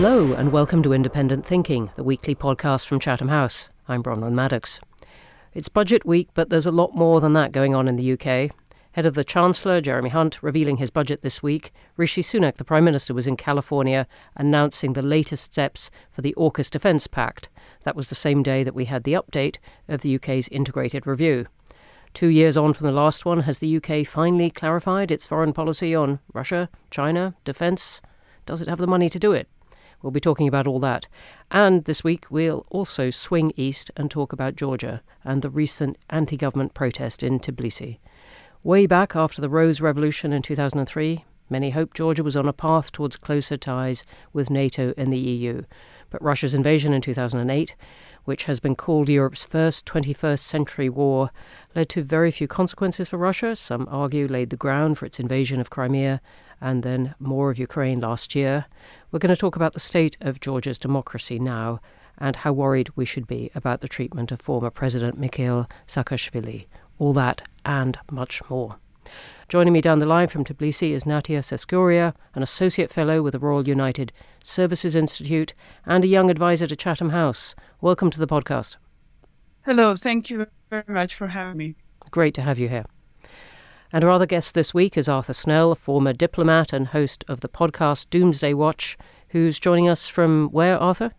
Hello, and welcome to Independent Thinking, the weekly podcast from Chatham House. I'm Bronwen Maddox. It's budget week, but there's a lot more than that going on in the UK. Head of the Chancellor, Jeremy Hunt, revealing his budget this week. Rishi Sunak, the Prime Minister, was in California announcing the latest steps for the AUKUS Defence Pact. That was the same day that we had the update of the UK's integrated review. Two years on from the last one, has the UK finally clarified its foreign policy on Russia, China, defence? Does it have the money to do it? We'll be talking about all that. And this week, we'll also swing east and talk about Georgia and the recent anti government protest in Tbilisi. Way back after the Rose Revolution in 2003, many hoped Georgia was on a path towards closer ties with NATO and the EU. But Russia's invasion in 2008, which has been called Europe's first 21st century war, led to very few consequences for Russia. Some argue laid the ground for its invasion of Crimea and then more of Ukraine last year. We're going to talk about the state of Georgia's democracy now and how worried we should be about the treatment of former President Mikhail Saakashvili. All that and much more. Joining me down the line from Tbilisi is Natia Seskuria, an associate fellow with the Royal United Services Institute and a young advisor to Chatham House. Welcome to the podcast. Hello, thank you very much for having me. Great to have you here. And our other guest this week is Arthur Snell, a former diplomat and host of the podcast Doomsday Watch, who's joining us from where, Arthur?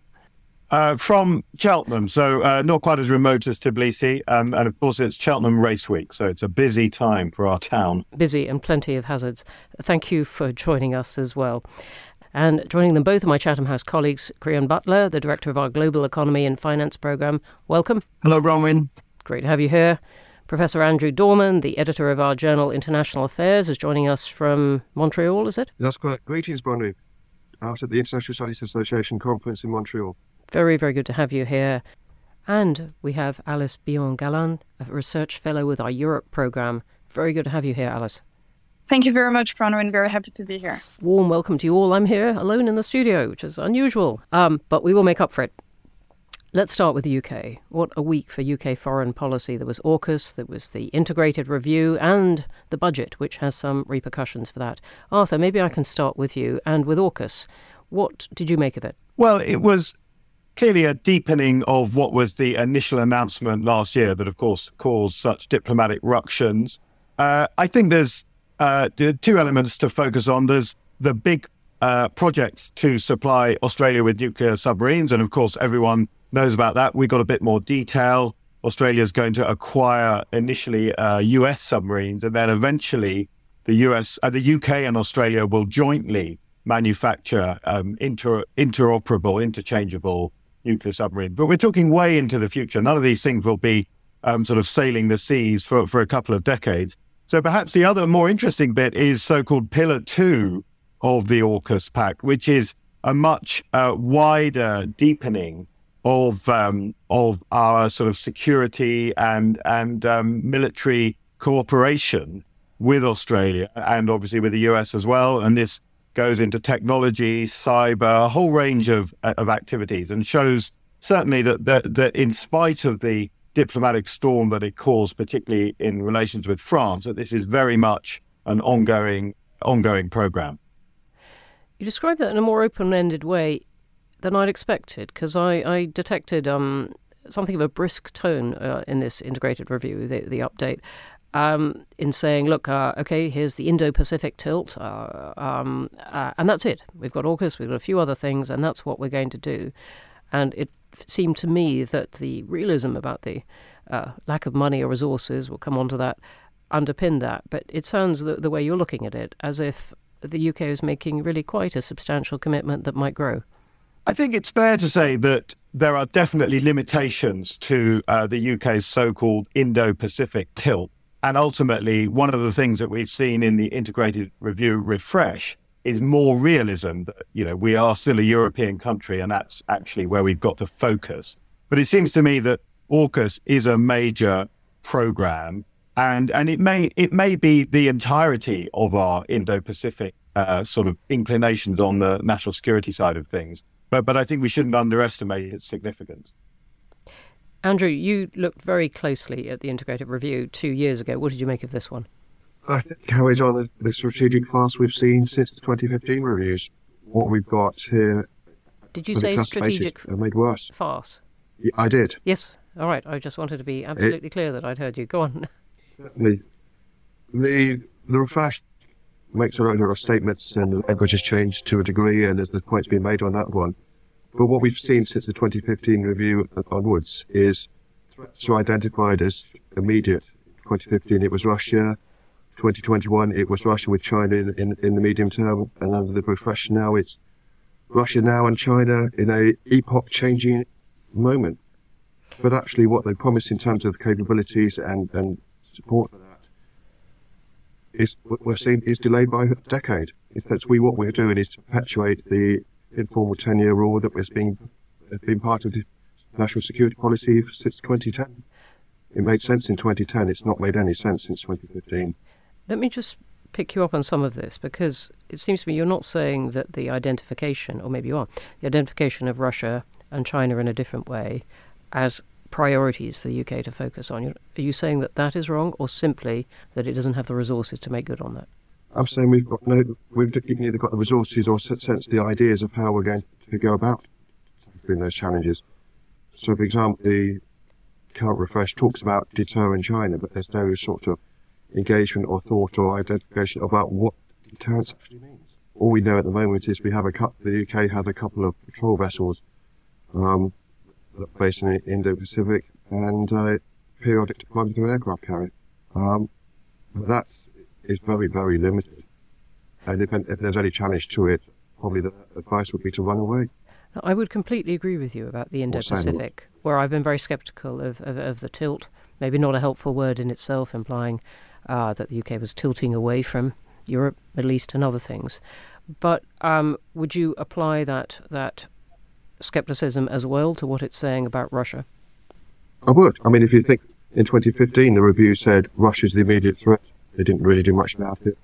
Uh, from Cheltenham, so uh, not quite as remote as Tbilisi, um, and of course it's Cheltenham Race Week, so it's a busy time for our town. Busy and plenty of hazards. Thank you for joining us as well. And joining them both are my Chatham House colleagues, Creon Butler, the director of our Global Economy and Finance Programme. Welcome. Hello, Bronwen. Great to have you here. Professor Andrew Dorman, the editor of our journal International Affairs, is joining us from Montreal, is it? That's correct. Greetings, Bronwen. Out at the International Studies Association conference in Montreal. Very, very good to have you here. And we have Alice Billon Galland, a research fellow with our Europe programme. Very good to have you here, Alice. Thank you very much, Bronwen. Very happy to be here. Warm welcome to you all. I'm here alone in the studio, which is unusual, um, but we will make up for it. Let's start with the UK. What a week for UK foreign policy. There was AUKUS, there was the integrated review, and the budget, which has some repercussions for that. Arthur, maybe I can start with you and with AUKUS. What did you make of it? Well, it was clearly a deepening of what was the initial announcement last year that, of course, caused such diplomatic ructions. Uh, I think there's uh, two elements to focus on. There's the big uh, projects to supply Australia with nuclear submarines, and of course, everyone knows about that. We got a bit more detail. Australia is going to acquire initially US uh, submarines, and then eventually the US, uh, the UK, and Australia will jointly manufacture um, inter- interoperable, interchangeable nuclear submarine. But we're talking way into the future. None of these things will be um, sort of sailing the seas for, for a couple of decades. So perhaps the other more interesting bit is so-called Pillar Two of the AUKUS Pact, which is a much uh, wider deepening of um, of our sort of security and and um, military cooperation with Australia and obviously with the US as well. And this goes into technology, cyber, a whole range of, of activities and shows certainly that, that, that in spite of the diplomatic storm that it caused, particularly in relations with France, that this is very much an ongoing, ongoing program. You describe that in a more open-ended way than I'd expected, because I, I, detected um, something of a brisk tone uh, in this integrated review, the, the update um, in saying, look, uh, okay, here's the Indo Pacific tilt, uh, um, uh, and that's it. We've got AUKUS, we've got a few other things, and that's what we're going to do. And it seemed to me that the realism about the uh, lack of money or resources, we'll come on to that, underpinned that. But it sounds the, the way you're looking at it as if the UK is making really quite a substantial commitment that might grow. I think it's fair to say that there are definitely limitations to uh, the UK's so called Indo Pacific tilt. And ultimately, one of the things that we've seen in the integrated review refresh is more realism. That, you know, we are still a European country, and that's actually where we've got to focus. But it seems to me that AUKUS is a major program, and and it may it may be the entirety of our Indo-Pacific uh, sort of inclinations on the national security side of things. But but I think we shouldn't underestimate its significance. Andrew, you looked very closely at the integrated review two years ago. What did you make of this one? I think how it's on the, the strategic path we've seen since the 2015 reviews. What we've got here Did you say strategic and made worse? farce? Yeah, I did. Yes. All right. I just wanted to be absolutely it, clear that I'd heard you. Go on. Certainly. The, the refresh makes a lot of statements and language has changed to a degree and there's the points being made on that one. But what we've seen since the 2015 review onwards is threats are identified as immediate. 2015 it was Russia. 2021 it was Russia with China in, in, in the medium term. And under the refresh now it's Russia now and China in a epoch changing moment. But actually what they promise in terms of capabilities and, and support for that is we're seeing is delayed by a decade. If that's we what we're doing is to perpetuate the informal ten-year rule that was being been part of the national security policy since 2010. It made sense in 2010. It's not made any sense since 2015. Let me just pick you up on some of this because it seems to me you're not saying that the identification, or maybe you are, the identification of Russia and China in a different way as priorities for the UK to focus on. Are you saying that that is wrong, or simply that it doesn't have the resources to make good on that? I'm saying we've got no, we've either got the resources or sense the ideas of how we're going to go about doing those challenges. So, for example, the current refresh talks about deterring China, but there's no sort of engagement or thought or identification about what deterrence actually means. All we know at the moment is we have a couple, the UK had a couple of patrol vessels um, based in the Indo-Pacific and uh, periodic deployment of aircraft carrier. Um, that is very, very limited. And if, if there's any challenge to it, probably the advice would be to run away. I would completely agree with you about the Indo-Pacific, where I've been very sceptical of, of, of, the tilt. Maybe not a helpful word in itself, implying uh, that the UK was tilting away from Europe, Middle East, and other things. But um, would you apply that that skepticism as well to what it's saying about Russia? I would. I mean, if you think in 2015, the review said Russia's the immediate threat. They didn't really do much about it.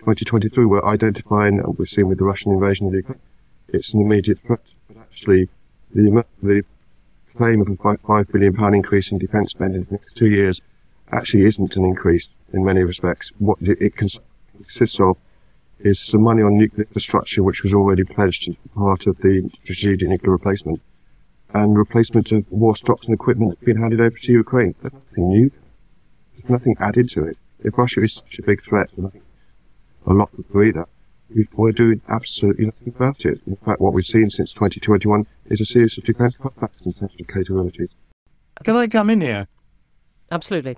2023, we're identifying, and we've seen with the Russian invasion of Ukraine, it's an immediate threat. But actually, the, the claim of a five, five billion pound increase in defence spending in the next two years actually isn't an increase in many respects. What it consists of is some money on nuclear infrastructure, which was already pledged as part of the strategic nuclear replacement, and replacement of war stocks and equipment being handed over to Ukraine. There's nothing new. There's nothing added to it. If Russia is such a big threat, and I think a lot would agree that, we're doing absolutely nothing about it. In fact, what we've seen since 2021 is a series of defence cutbacks in terms of capabilities. Can I come in here? Absolutely.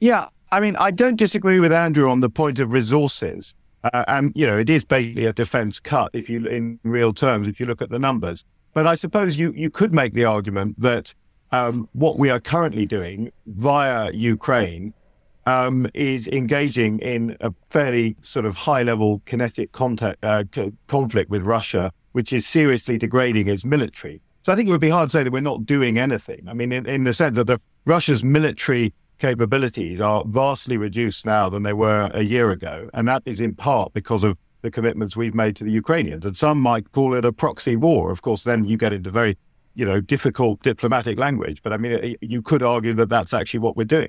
Yeah, I mean, I don't disagree with Andrew on the point of resources. Uh, and, you know, it is basically a defense cut if you, in real terms, if you look at the numbers. But I suppose you, you could make the argument that um, what we are currently doing via Ukraine um, is engaging in a fairly sort of high level kinetic contact, uh, conflict with Russia, which is seriously degrading its military. So I think it would be hard to say that we're not doing anything. I mean, in, in the sense that the Russia's military capabilities are vastly reduced now than they were a year ago. And that is in part because of the commitments we've made to the Ukrainians. And some might call it a proxy war. Of course, then you get into very, you know, difficult diplomatic language. But I mean, you could argue that that's actually what we're doing.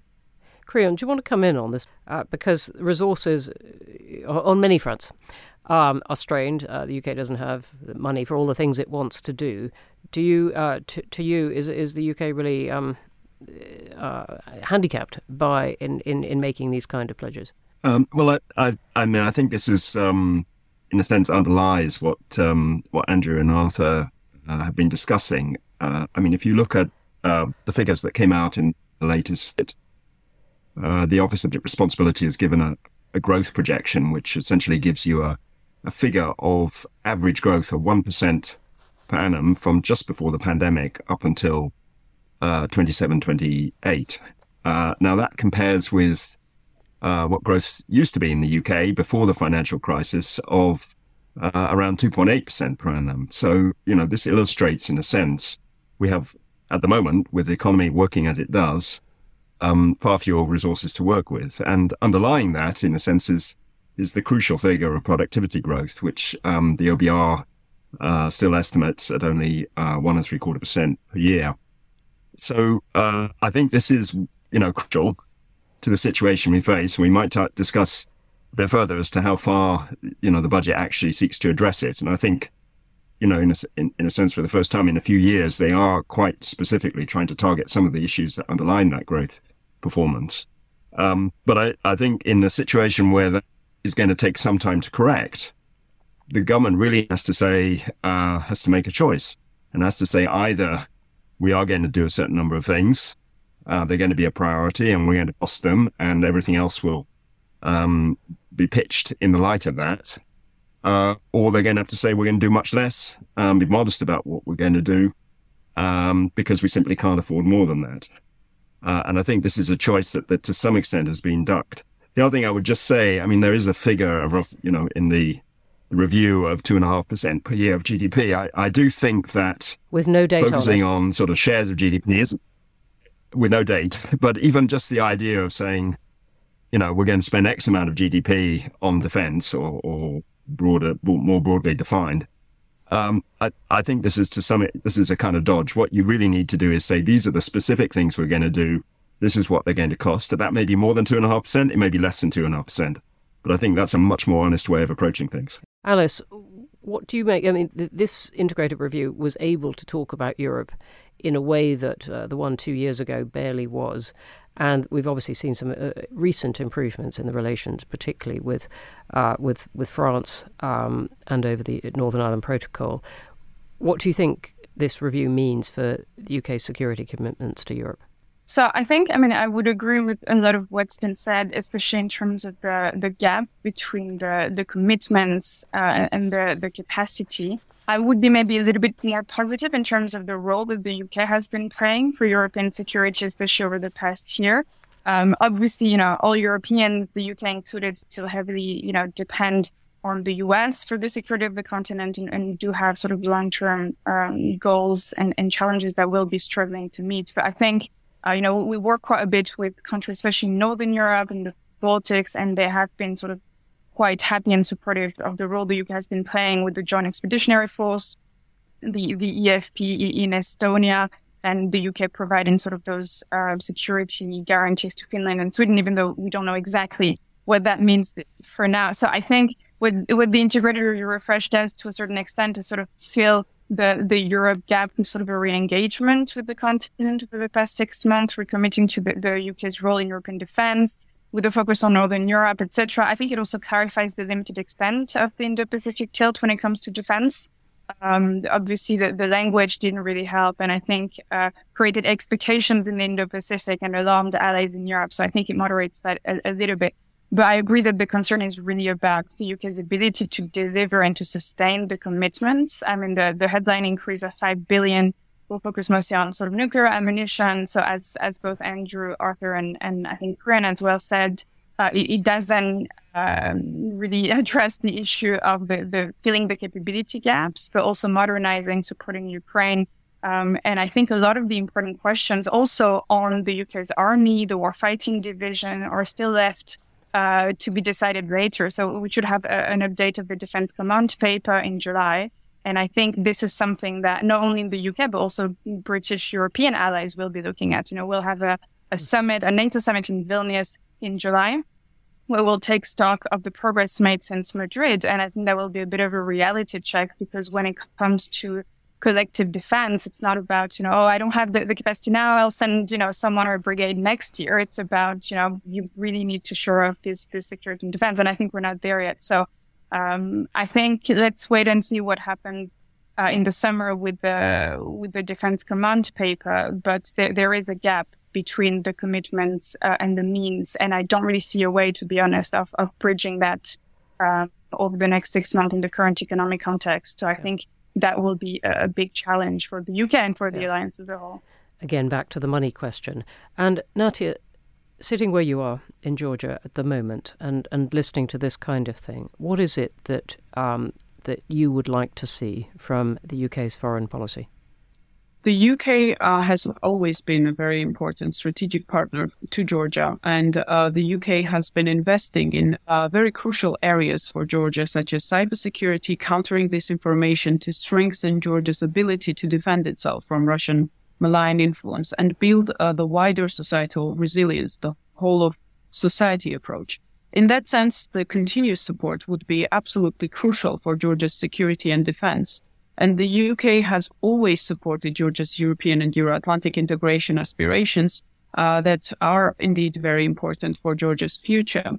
Creon, do you want to come in on this? Uh, because resources uh, on many fronts um, are strained. Uh, the UK doesn't have money for all the things it wants to do. Do you, uh, to, to you, is is the UK really um, uh, handicapped by in, in, in making these kind of pledges? Um, well, I, I, I, mean, I think this is, um, in a sense, underlies what um, what Andrew and Arthur uh, have been discussing. Uh, I mean, if you look at uh, the figures that came out in the latest, uh, the Office of Responsibility has given a, a growth projection, which essentially gives you a, a figure of average growth of one percent per annum from just before the pandemic up until uh, 27, 28. Uh, now that compares with uh, what growth used to be in the UK before the financial crisis of uh, around 2.8% per annum. So, you know, this illustrates in a sense, we have at the moment, with the economy working as it does, um, far fewer resources to work with. And underlying that, in a sense, is, is the crucial figure of productivity growth, which um, the OBR uh, still estimates at only uh, one and three quarter percent per year. So uh, I think this is, you know, crucial to the situation we face. We might t- discuss a bit further as to how far, you know, the budget actually seeks to address it. And I think, you know, in a, in, in a sense, for the first time in a few years, they are quite specifically trying to target some of the issues that underline that growth performance. Um, but I, I think in a situation where that is going to take some time to correct, the government really has to say, uh, has to make a choice and has to say either we are going to do a certain number of things, uh, they're going to be a priority and we're going to cost them and everything else will um, be pitched in the light of that uh, or they're going to have to say we're going to do much less, um, be modest about what we're going to do, um, because we simply can't afford more than that. Uh, and I think this is a choice that, that to some extent has been ducked. The other thing I would just say, I mean, there is a figure of, you know, in the review of two and a half percent per year of GDP. I, I do think that with no date focusing on, on, sort of shares of GDP is with no date, but even just the idea of saying, you know, we're going to spend X amount of GDP on defense or, or broader, more broadly defined. Um, I, I think this is to some, this is a kind of dodge. What you really need to do is say, these are the specific things we're going to do. This is what they're going to cost. That may be more than two and a half percent. It may be less than two and a half percent. But I think that's a much more honest way of approaching things. Alice, what do you make? I mean, th- this integrated review was able to talk about Europe in a way that uh, the one two years ago barely was. And we've obviously seen some uh, recent improvements in the relations, particularly with uh, with with France um, and over the Northern Ireland Protocol. What do you think this review means for the UK's security commitments to Europe? So I think, I mean, I would agree with a lot of what's been said, especially in terms of the, the gap between the, the commitments uh, and the, the capacity. I would be maybe a little bit more positive in terms of the role that the UK has been playing for European security, especially over the past year. Um, obviously, you know, all Europeans, the UK included, still heavily, you know, depend on the US for the security of the continent and, and do have sort of long-term um, goals and, and challenges that we'll be struggling to meet. But I think uh, you know, we work quite a bit with countries, especially Northern Europe and the Baltics, and they have been sort of quite happy and supportive of the role the UK has been playing with the Joint Expeditionary Force, the, the EFP in Estonia, and the UK providing sort of those uh, security guarantees to Finland and Sweden, even though we don't know exactly what that means for now. So I think what, what the integrated refresh does to a certain extent is sort of fill the, the Europe gap and sort of a re-engagement with the continent for the past six months. We're committing to the, the UK's role in European defense with a focus on Northern Europe, etc. I think it also clarifies the limited extent of the Indo-Pacific tilt when it comes to defense. Um, obviously, the, the language didn't really help, and I think uh, created expectations in the Indo-Pacific and alarmed allies in Europe. So I think it moderates that a, a little bit. But I agree that the concern is really about the UK's ability to deliver and to sustain the commitments. I mean, the, the headline increase of 5 billion will focus mostly on sort of nuclear ammunition. So as, as both Andrew, Arthur, and, and I think Grant as well said, uh, it, it, doesn't um, really address the issue of the, the filling the capability gaps, but also modernizing, supporting Ukraine. Um, and I think a lot of the important questions also on the UK's army, the warfighting division, are still left uh, to be decided later. So we should have a, an update of the Defense Command paper in July. And I think this is something that not only in the UK, but also British European allies will be looking at. You know, we'll have a, a summit, a NATO summit in Vilnius in July, where we'll take stock of the progress made since Madrid. And I think that will be a bit of a reality check because when it comes to collective defense. It's not about, you know, oh, I don't have the, the capacity now. I'll send, you know, someone or a brigade next year. It's about, you know, you really need to shore up this, this security and defense. And I think we're not there yet. So, um, I think let's wait and see what happens. Uh, in the summer with the with the defense command paper, but there, there is a gap between the commitments uh, and the means, and I don't really see a way, to be honest, of, of bridging that uh, over the next six months in the current economic context. So I think that will be a, big challenge for the UK and for the yeah. alliance as a whole. Again, back to the money question. And Natia, sitting where you are in Georgia at the moment and, and listening to this kind of thing, what is it that um, that you would like to see from the UK's foreign policy? The UK uh, has always been a very important strategic partner to Georgia, and uh, the UK has been investing in uh, very crucial areas for Georgia, such as cybersecurity, countering disinformation to strengthen Georgia's ability to defend itself from Russian malign influence and build uh, the wider societal resilience, the whole of society approach. In that sense, the continuous support would be absolutely crucial for Georgia's security and defense. And the UK has always supported Georgia's European and Euro-Atlantic integration aspirations uh, that are indeed very important for Georgia's future.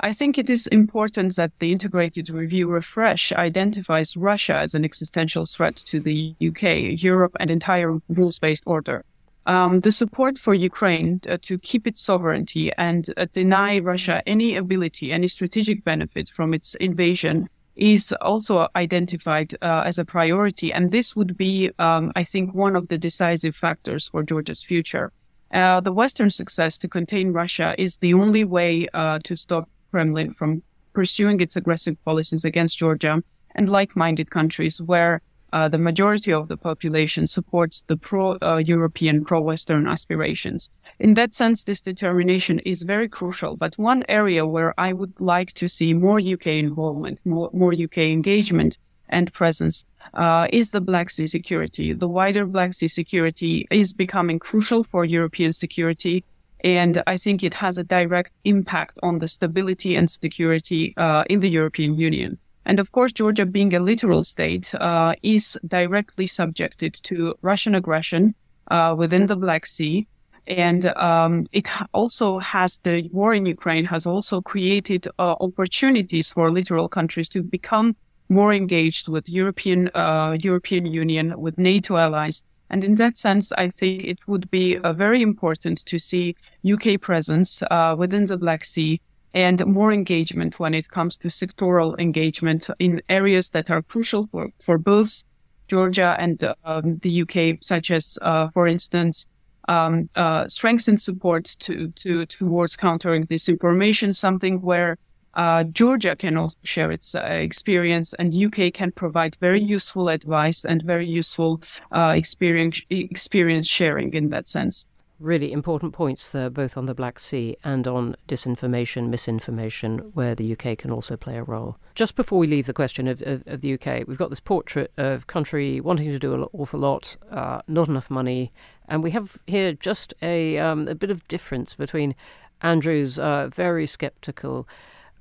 I think it is important that the integrated review refresh identifies Russia as an existential threat to the UK, Europe, and entire rules-based order. Um, the support for Ukraine uh, to keep its sovereignty and uh, deny Russia any ability, any strategic benefit from its invasion is also identified uh, as a priority. And this would be, um, I think, one of the decisive factors for Georgia's future. Uh, the Western success to contain Russia is the only way uh, to stop Kremlin from pursuing its aggressive policies against Georgia and like-minded countries where uh, the majority of the population supports the pro-European, pro-Western aspirations. In that sense, this determination is very crucial. But one area where I would like to see more UK involvement, more, more UK engagement and presence uh, is the Black Sea security. The wider Black Sea security is becoming crucial for European security. And I think it has a direct impact on the stability and security uh, in the European Union. And of course, Georgia being a littoral state uh, is directly subjected to Russian aggression uh, within the Black Sea. And um, it also has the war in Ukraine has also created uh, opportunities for littoral countries to become more engaged with European uh, European Union, with NATO allies. And in that sense, I think it would be uh, very important to see UK presence uh, within the Black Sea and more engagement when it comes to sectoral engagement in areas that are crucial for, for both Georgia and um, the UK, such as, uh, for instance, um, uh, strengthened support to, to, towards countering disinformation, something where uh, Georgia can also share its uh, experience and UK can provide very useful advice and very useful uh, experience, experience sharing in that sense really important points there, both on the Black Sea and on disinformation, misinformation, where the UK can also play a role. Just before we leave the question of, of, of the UK, we've got this portrait of country wanting to do an awful lot, uh, not enough money, and we have here just a, um, a bit of difference between Andrew's uh, very sceptical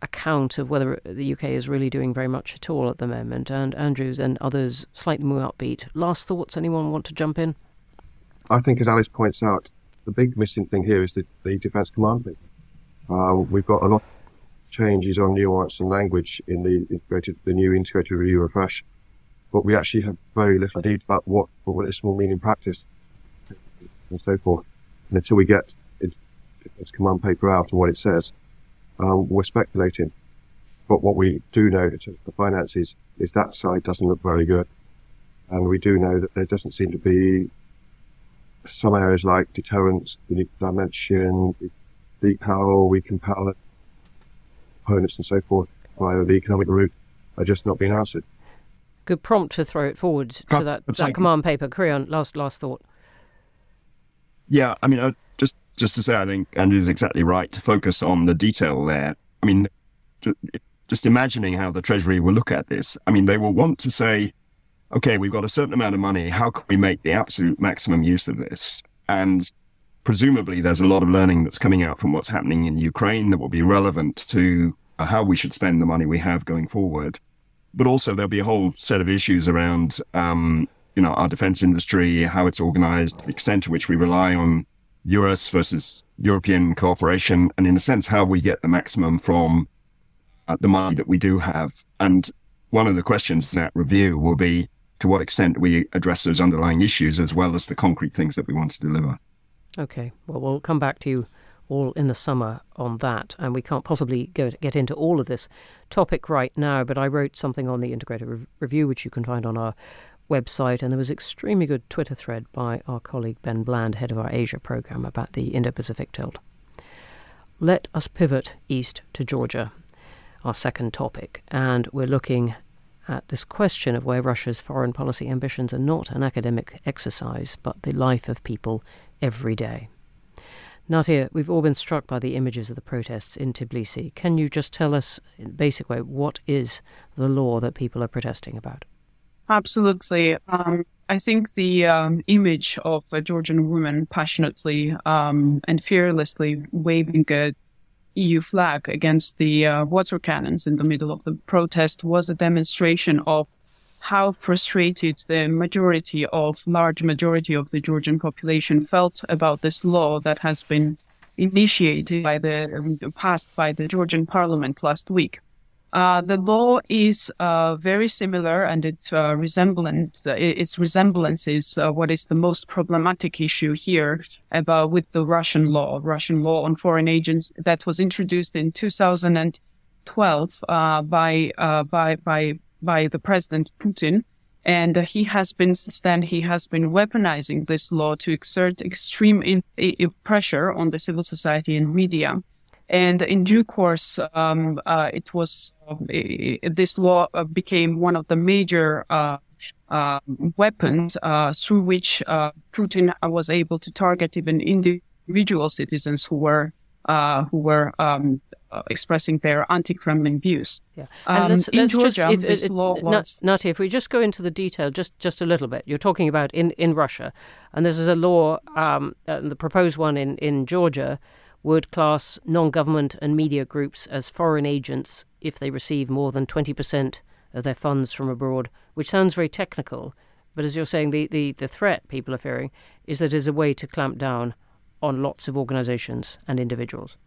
account of whether the UK is really doing very much at all at the moment, and Andrew's and others slightly more upbeat. Last thoughts? Anyone want to jump in? I think, as Alice points out, the big missing thing here is the, the defence command thing. Uh, we've got a lot of changes on nuance and language in the integrated, the new integrated review refresh, but we actually have very little indeed about what, what this will mean in practice and so forth. And until we get its command paper out and what it says, um, we're speculating. But what we do know of the finances is that side doesn't look very good. And we do know that there doesn't seem to be some areas like deterrence, unique dimension, deep power, we compel opponents and so forth via the economic route are just not being answered. Good prompt to throw it forward to that, that command paper. Creon, last last thought. Yeah, I mean, uh, just just to say, I think Andrew's exactly right to focus on the detail there. I mean, just imagining how the Treasury will look at this. I mean, they will want to say, okay, we've got a certain amount of money. How can we make the absolute maximum use of this? And presumably there's a lot of learning that's coming out from what's happening in Ukraine that will be relevant to uh, how we should spend the money we have going forward. But also there'll be a whole set of issues around, um, you know, our defense industry, how it's organized, the extent to which we rely on US versus European cooperation, and in a sense, how we get the maximum from uh, the money that we do have. And one of the questions in that review will be, to what extent we address those underlying issues as well as the concrete things that we want to deliver. Okay, well, we'll come back to you all in the summer on that, and we can't possibly go get into all of this topic right now. But I wrote something on the integrated re- review, which you can find on our website, and there was extremely good Twitter thread by our colleague Ben Bland, head of our Asia program, about the Indo-Pacific tilt. Let us pivot east to Georgia, our second topic, and we're looking at this question of where Russia's foreign policy ambitions are not an academic exercise, but the life of people every day. Natia, we've all been struck by the images of the protests in Tbilisi. Can you just tell us, in basic way, what is the law that people are protesting about? Absolutely. Um, I think the um, image of a Georgian woman passionately um, and fearlessly waving a EU flag against the uh, water cannons in the middle of the protest was a demonstration of how frustrated the majority of large majority of the Georgian population felt about this law that has been initiated by the um, passed by the Georgian parliament last week. Uh, the law is uh, very similar, and its uh, resemblance, its resemblance is uh, what is the most problematic issue here about with the Russian law, Russian law on foreign agents that was introduced in 2012 uh, by uh, by by by the President Putin, and he has been since then he has been weaponizing this law to exert extreme in, in, pressure on the civil society and media. And in due course, um, uh, it was it, this law uh, became one of the major uh, uh weapons uh, through which uh, Putin was able to target even individual citizens who were who were um, expressing their anti-Kremlin views. Yeah, and um, let's, let's Georgia, just, if, this it, law was... Nati, if we just go into the detail just just a little bit, you're talking about in, in Russia, and this is a law, um, the proposed one in in Georgia would class non government and media groups as foreign agents if they receive more than 20% of their funds from abroad, which sounds very technical. But as you're saying, the, the, the threat people are fearing is that it is a way to clamp down on lots of organizations and individuals.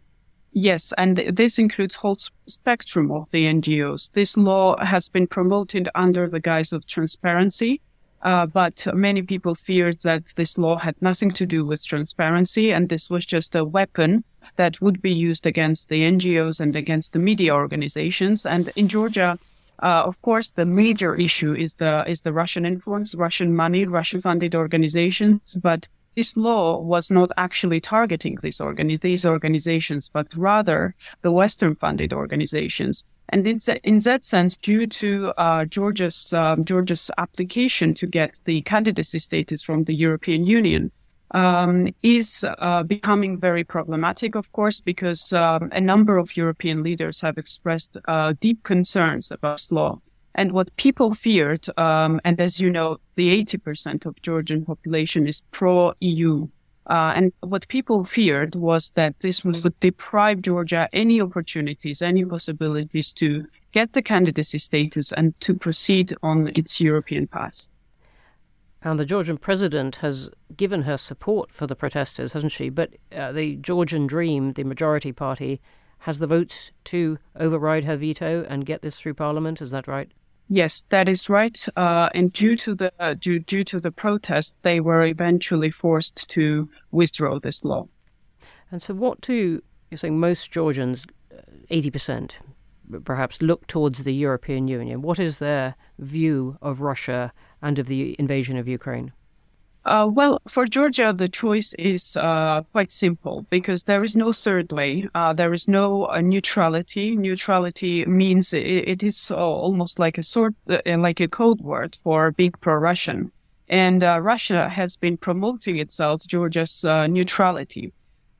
Yes, and this includes whole spectrum of the NGOs. This law has been promoted under the guise of transparency, uh, but many people feared that this law had nothing to do with transparency, and this was just a weapon that would be used against the NGOs and against the media organizations. And in Georgia, uh, of course, the major issue is the is the Russian influence, Russian money, Russian funded organizations. But this law was not actually targeting these, organi- these organizations, but rather the Western funded organizations. And in, in that sense, due to uh, Georgia's um, Georgia's application to get the candidacy status from the European Union, um, is uh, becoming very problematic, of course, because um, a number of European leaders have expressed uh, deep concerns about law. And what people feared, um, and as you know, the 80% of Georgian population is pro-EU uh, and what people feared was that this would deprive Georgia any opportunities, any possibilities to get the candidacy status and to proceed on its European path. And the Georgian president has given her support for the protesters, hasn't she? But uh, the Georgian Dream, the majority party, has the votes to override her veto and get this through parliament. Is that right? Yes, that is right. Uh, and due to the uh, due due to the protest, they were eventually forced to withdraw this law. And so, what do you're saying? Most Georgians, uh, eighty percent, perhaps, look towards the European Union. What is their view of Russia and of the invasion of Ukraine? Uh, well, for Georgia, the choice is uh, quite simple because there is no third way. Uh, there is no uh, neutrality. Neutrality means it, it is uh, almost like a sort, uh, like a code word for being pro-Russian. And Russia has been promoting itself, Georgia's neutrality.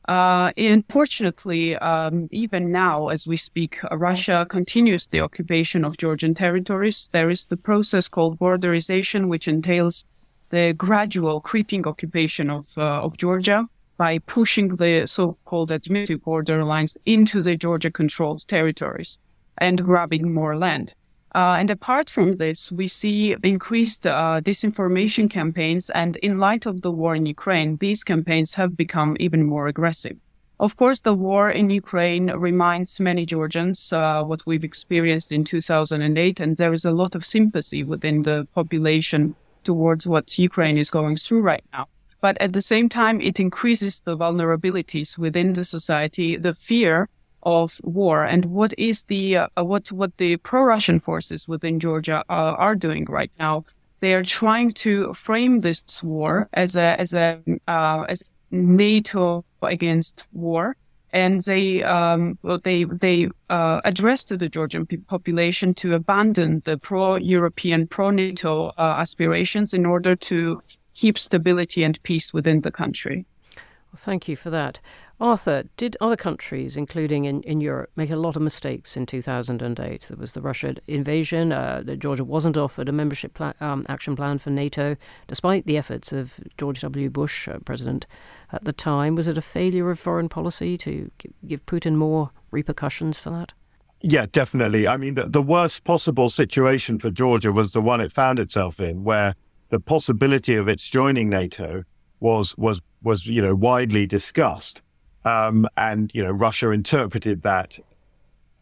unfortunately, um, even now, as we speak, Russia continues the occupation of Georgian territories. There is the process called borderization, which entails the gradual creeping occupation of, uh, of Georgia by pushing the so-called administrative border lines into the Georgia controlled territories and grabbing more land. Uh, and apart from this, we see increased uh, disinformation campaigns. And in light of the war in Ukraine, these campaigns have become even more aggressive. Of course, the war in Ukraine reminds many Georgians uh, what we've experienced in 2008, and there is a lot of sympathy within the population towards what Ukraine is going through right now. But at the same time, it increases the vulnerabilities within the society, the fear of war, and what is the uh, what what the pro-Russian forces within Georgia uh, are doing right now. They are trying to frame this war as a as a uh, as NATO against war, and they um, they they uh, addressed to the Georgian population to abandon the pro-European, pro-NATO uh, aspirations in order to keep stability and peace within the country. Well, thank you for that. Arthur, did other countries, including in, in Europe, make a lot of mistakes in 2008? There was the Russia invasion. Uh, Georgia wasn't offered a membership pla- um, action plan for NATO, despite the efforts of George W. Bush, uh, president at the time. Was it a failure of foreign policy to give Putin more repercussions for that? Yeah, definitely. I mean, the, the worst possible situation for Georgia was the one it found itself in, where the possibility of its joining NATO was was was you know widely discussed, um, and you know Russia interpreted that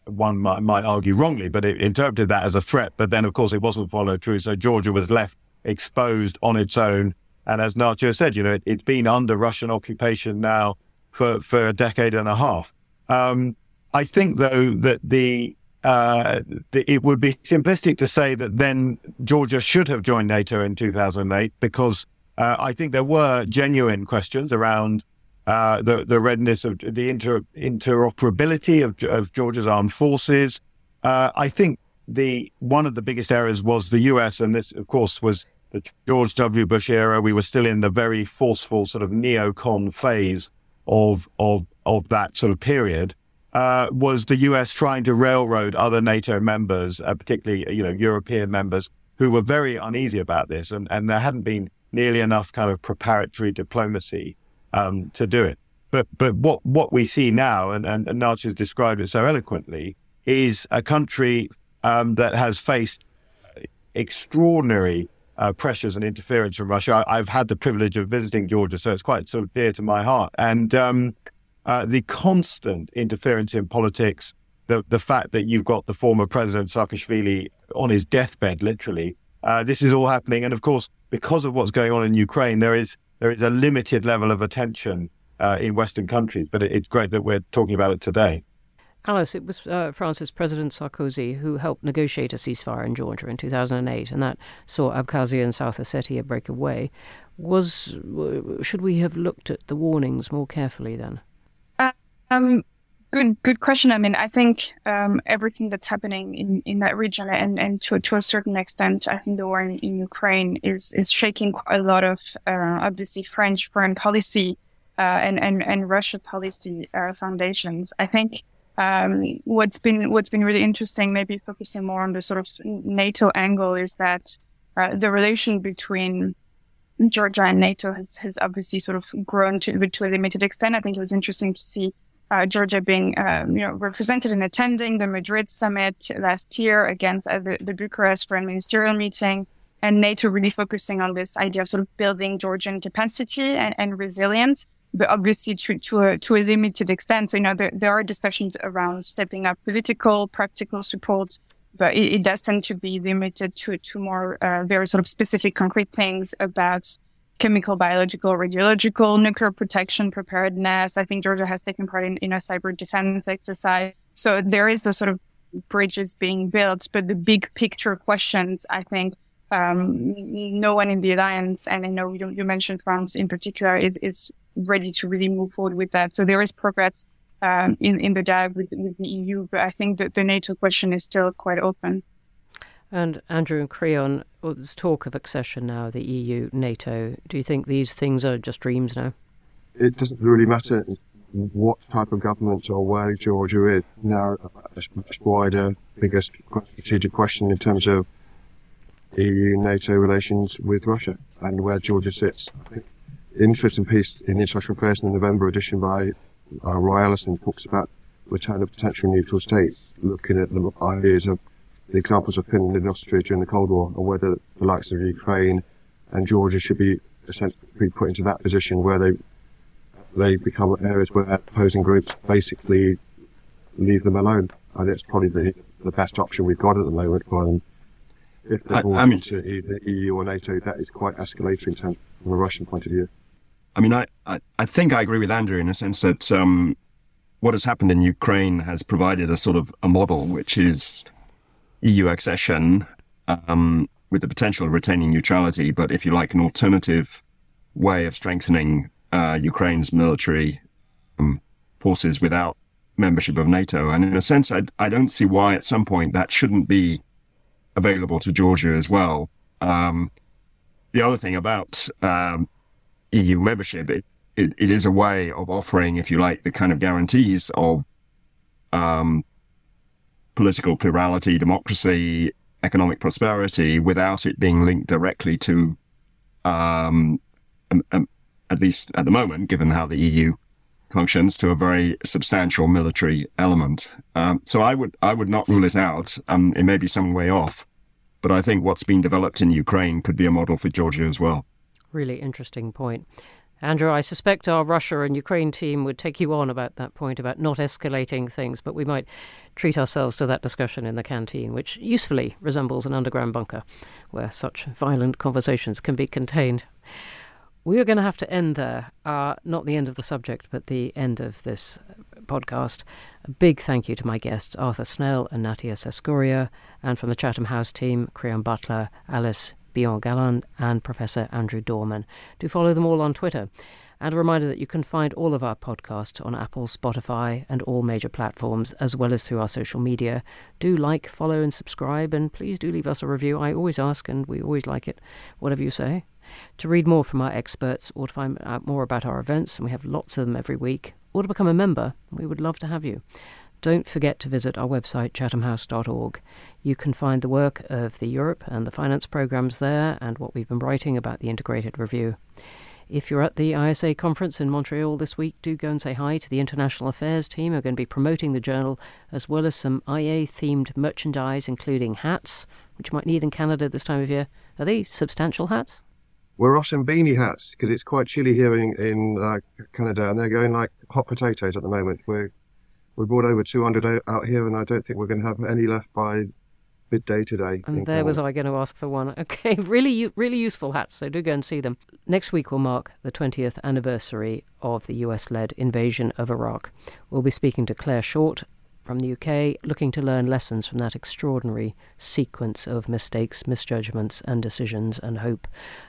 one might, might argue wrongly, but it interpreted that as a threat. But then, of course, it wasn't followed through. So Georgia was left exposed on its own. And as Natia said, you know, it, has been under Russian occupation now for, for a decade and a half. Um, I think, though, that the, uh, the, it would be simplistic to say that then Georgia should have joined NATO in 2008 because uh, I think there were genuine questions around uh, the the readiness of the inter, interoperability of, of Georgia's armed forces. Uh, I think the one of the biggest areas was the U.S. and this, of course, was the George W. Bush era. We were still in the very forceful sort of neocon phase of of of that sort of period. Uh, was the U.S. trying to railroad other NATO members, uh, particularly you know European members, who were very uneasy about this, and and there hadn't been nearly enough kind of preparatory diplomacy um, to do it. But but what what we see now, and and, and has described it so eloquently, is a country um, that has faced extraordinary uh, pressures and interference from Russia. I, have had the privilege of visiting Georgia, so it's quite sort of dear to my heart. And um, uh, the constant interference in politics, the the fact that you've got the former president Saakashvili on his deathbed, literally, uh, this is all happening. And of course, because of what's going on in Ukraine, there is there is a limited level of attention uh, in Western countries, but it, it's great that we're talking about it today. Alice, it was uh, France's President Sarkozy who helped negotiate a ceasefire in Georgia in 2008, and that saw Abkhazia and South Ossetia break away. Was should we have looked at the warnings more carefully then? Uh, um, Good, good question. I mean, I think um, everything that's happening in, in that region and, and to, to a certain extent, I think the war in, in Ukraine is is shaking quite a lot of uh, obviously French foreign policy uh, and, and and Russia policy uh, foundations. I think um, what's been what's been really interesting, maybe focusing more on the sort of NATO angle, is that uh, the relation between Georgia and NATO has, has obviously sort of grown to, to a limited extent. I think it was interesting to see uh, Georgia being, um, you know, represented and attending the Madrid summit last year against uh, the, the, Bucharest foreign ministerial meeting and NATO really focusing on this idea of sort of building Georgian capacity and, and resilience, but obviously to, to, a, to a limited extent. So, you know, there, there are discussions around stepping up political, practical support, but it, it does tend to be limited to, to more uh, very sort of specific, concrete things about chemical, biological, radiological, nuclear protection preparedness. I think Georgia has taken part in, in a cyber defense exercise. So there is the sort of bridges being built, but the big picture questions, I think, um, no one in the alliance, and I know you, you mentioned France in particular, is, is ready to really move forward with that. So there is progress um, in, in the dialogue with, with the EU, but I think that the NATO question is still quite open. And Andrew and Creon, well, there's talk of accession now, the EU, NATO. Do you think these things are just dreams now? It doesn't really matter what type of government or where Georgia is. Now, a much wider, bigger strategic question in terms of EU-NATO relations with Russia and where Georgia sits. I think interesting piece in the International Affairs in the November edition by uh, Roy Allison talks about return of potential neutral states, looking at the ideas of the examples of Finland and Austria during the Cold War, and whether the likes of Ukraine and Georgia should be essentially put into that position where they they become areas where opposing groups basically leave them alone. I think it's probably the, the best option we've got at the moment. But if they're brought I mean, into the EU or NATO, that is quite escalatory in terms from a Russian point of view. I mean, I, I, I think I agree with Andrew in a sense that um, what has happened in Ukraine has provided a sort of a model which is EU accession um, with the potential of retaining neutrality, but if you like, an alternative way of strengthening uh, Ukraine's military um, forces without membership of NATO. And in a sense, I, I, don't see why at some point that shouldn't be available to Georgia as well. Um, the other thing about um, EU membership, it, it, it is a way of offering, if you like, the kind of guarantees of um, political plurality, democracy, economic prosperity without it being linked directly to, um, um, um, at least at the moment, given how the EU functions to a very substantial military element. Um, so I would I would not rule it out. Um, it may be some way off, but I think what's been developed in Ukraine could be a model for Georgia as well. Really interesting point. Andrew, I suspect our Russia and Ukraine team would take you on about that point about not escalating things, but we might treat ourselves to that discussion in the canteen, which usefully resembles an underground bunker where such violent conversations can be contained. We are going to have to end there. Uh, not the end of the subject, but the end of this podcast. A big thank you to my guests, Arthur Snell and Natia Seskuria, and from the Chatham House team, Creon Butler, Alice Billon-Galland, and Professor Andrew Dorman. Do follow them all on Twitter. And a reminder that you can find all of our podcasts on Apple, Spotify, and all major platforms, as well as through our social media. Do like, follow, and subscribe, and please do leave us a review. I always ask, and we always like it, whatever you say. To read more from our experts or to find out more about our events, and we have lots of them every week, or to become a member, we would love to have you. Don't forget to visit our website, chathamhouse.org. You can find the work of the Europe and the finance programs there and what we've been writing about the integrated review. If you're at the ISA conference in Montreal this week, do go and say hi to the International Affairs team who are going to be promoting the journal, as well as some IA themed merchandise, including hats, which you might need in Canada this time of year. Are they substantial hats? We're rocking beanie hats because it's quite chilly here in, in uh, Canada and they're going like hot potatoes at the moment. We're we brought over 200 out here, and I don't think we're going to have any left by midday today. And there was I going to ask for one. Okay, really, really useful hats. So do go and see them. Next week will mark the 20th anniversary of the US-led invasion of Iraq. We'll be speaking to Clare Short from the UK, looking to learn lessons from that extraordinary sequence of mistakes, misjudgments, and decisions and hope,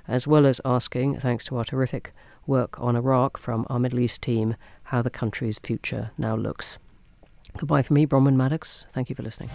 as well as asking, thanks to our terrific work on Iraq from our Middle East team, how the country's future now looks. Goodbye from me, Bronwen Maddox. Thank you for listening.